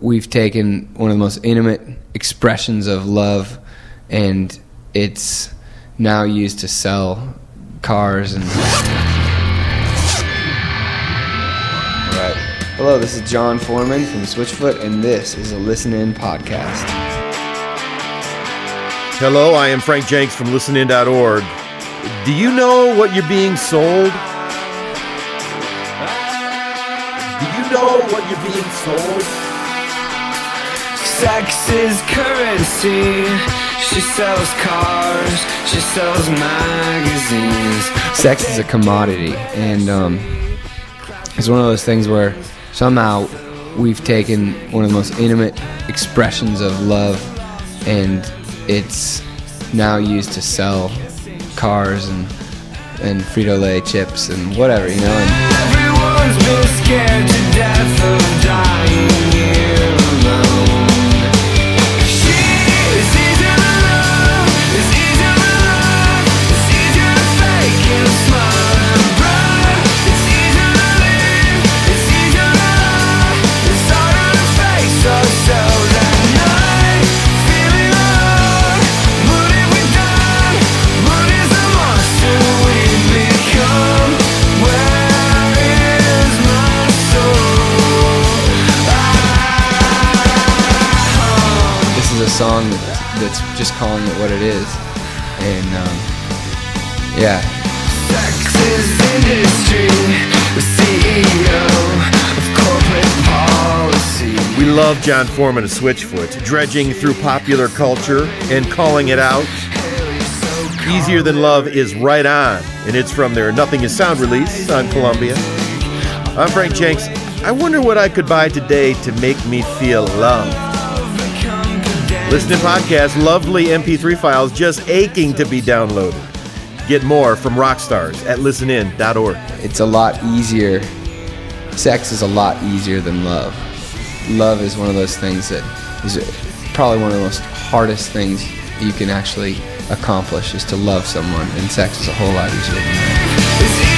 we've taken one of the most intimate expressions of love and it's now used to sell cars and right hello this is jon foreman from switchfoot and this is a listen in podcast Hello, I am Frank Jenks from listenin.org. Do you know what you're being sold? Do you know what you're being sold? Sex is currency. She sells cars. She sells magazines. sex is a commodity and um, it's one of those things where somehow we've taken one of the most intimate expressions of love and it's now used to sell cars and and Frito-Lay chips and whatever you know and song that's, that's just calling it what it is and um, yeah Sex is industry, the CEO of corporate policy. We love Jon Foreman of Switchfoot, dredging through popular culture and calling it out. Easier Than Love is right on, and it's from their Nothing is Sound release on Columbia. I'm Frank Jenks. I wonder what I could buy today to make me feel loved. Listen to podcast, lovely MP3 files just aching to be downloaded. Get more from Rockstars at listenin.org. it's a lot easier sex is a lot easier than love love is one of those things that is probably one of the most hardest things you can actually accomplish is to love someone and sex is a whole lot easier than that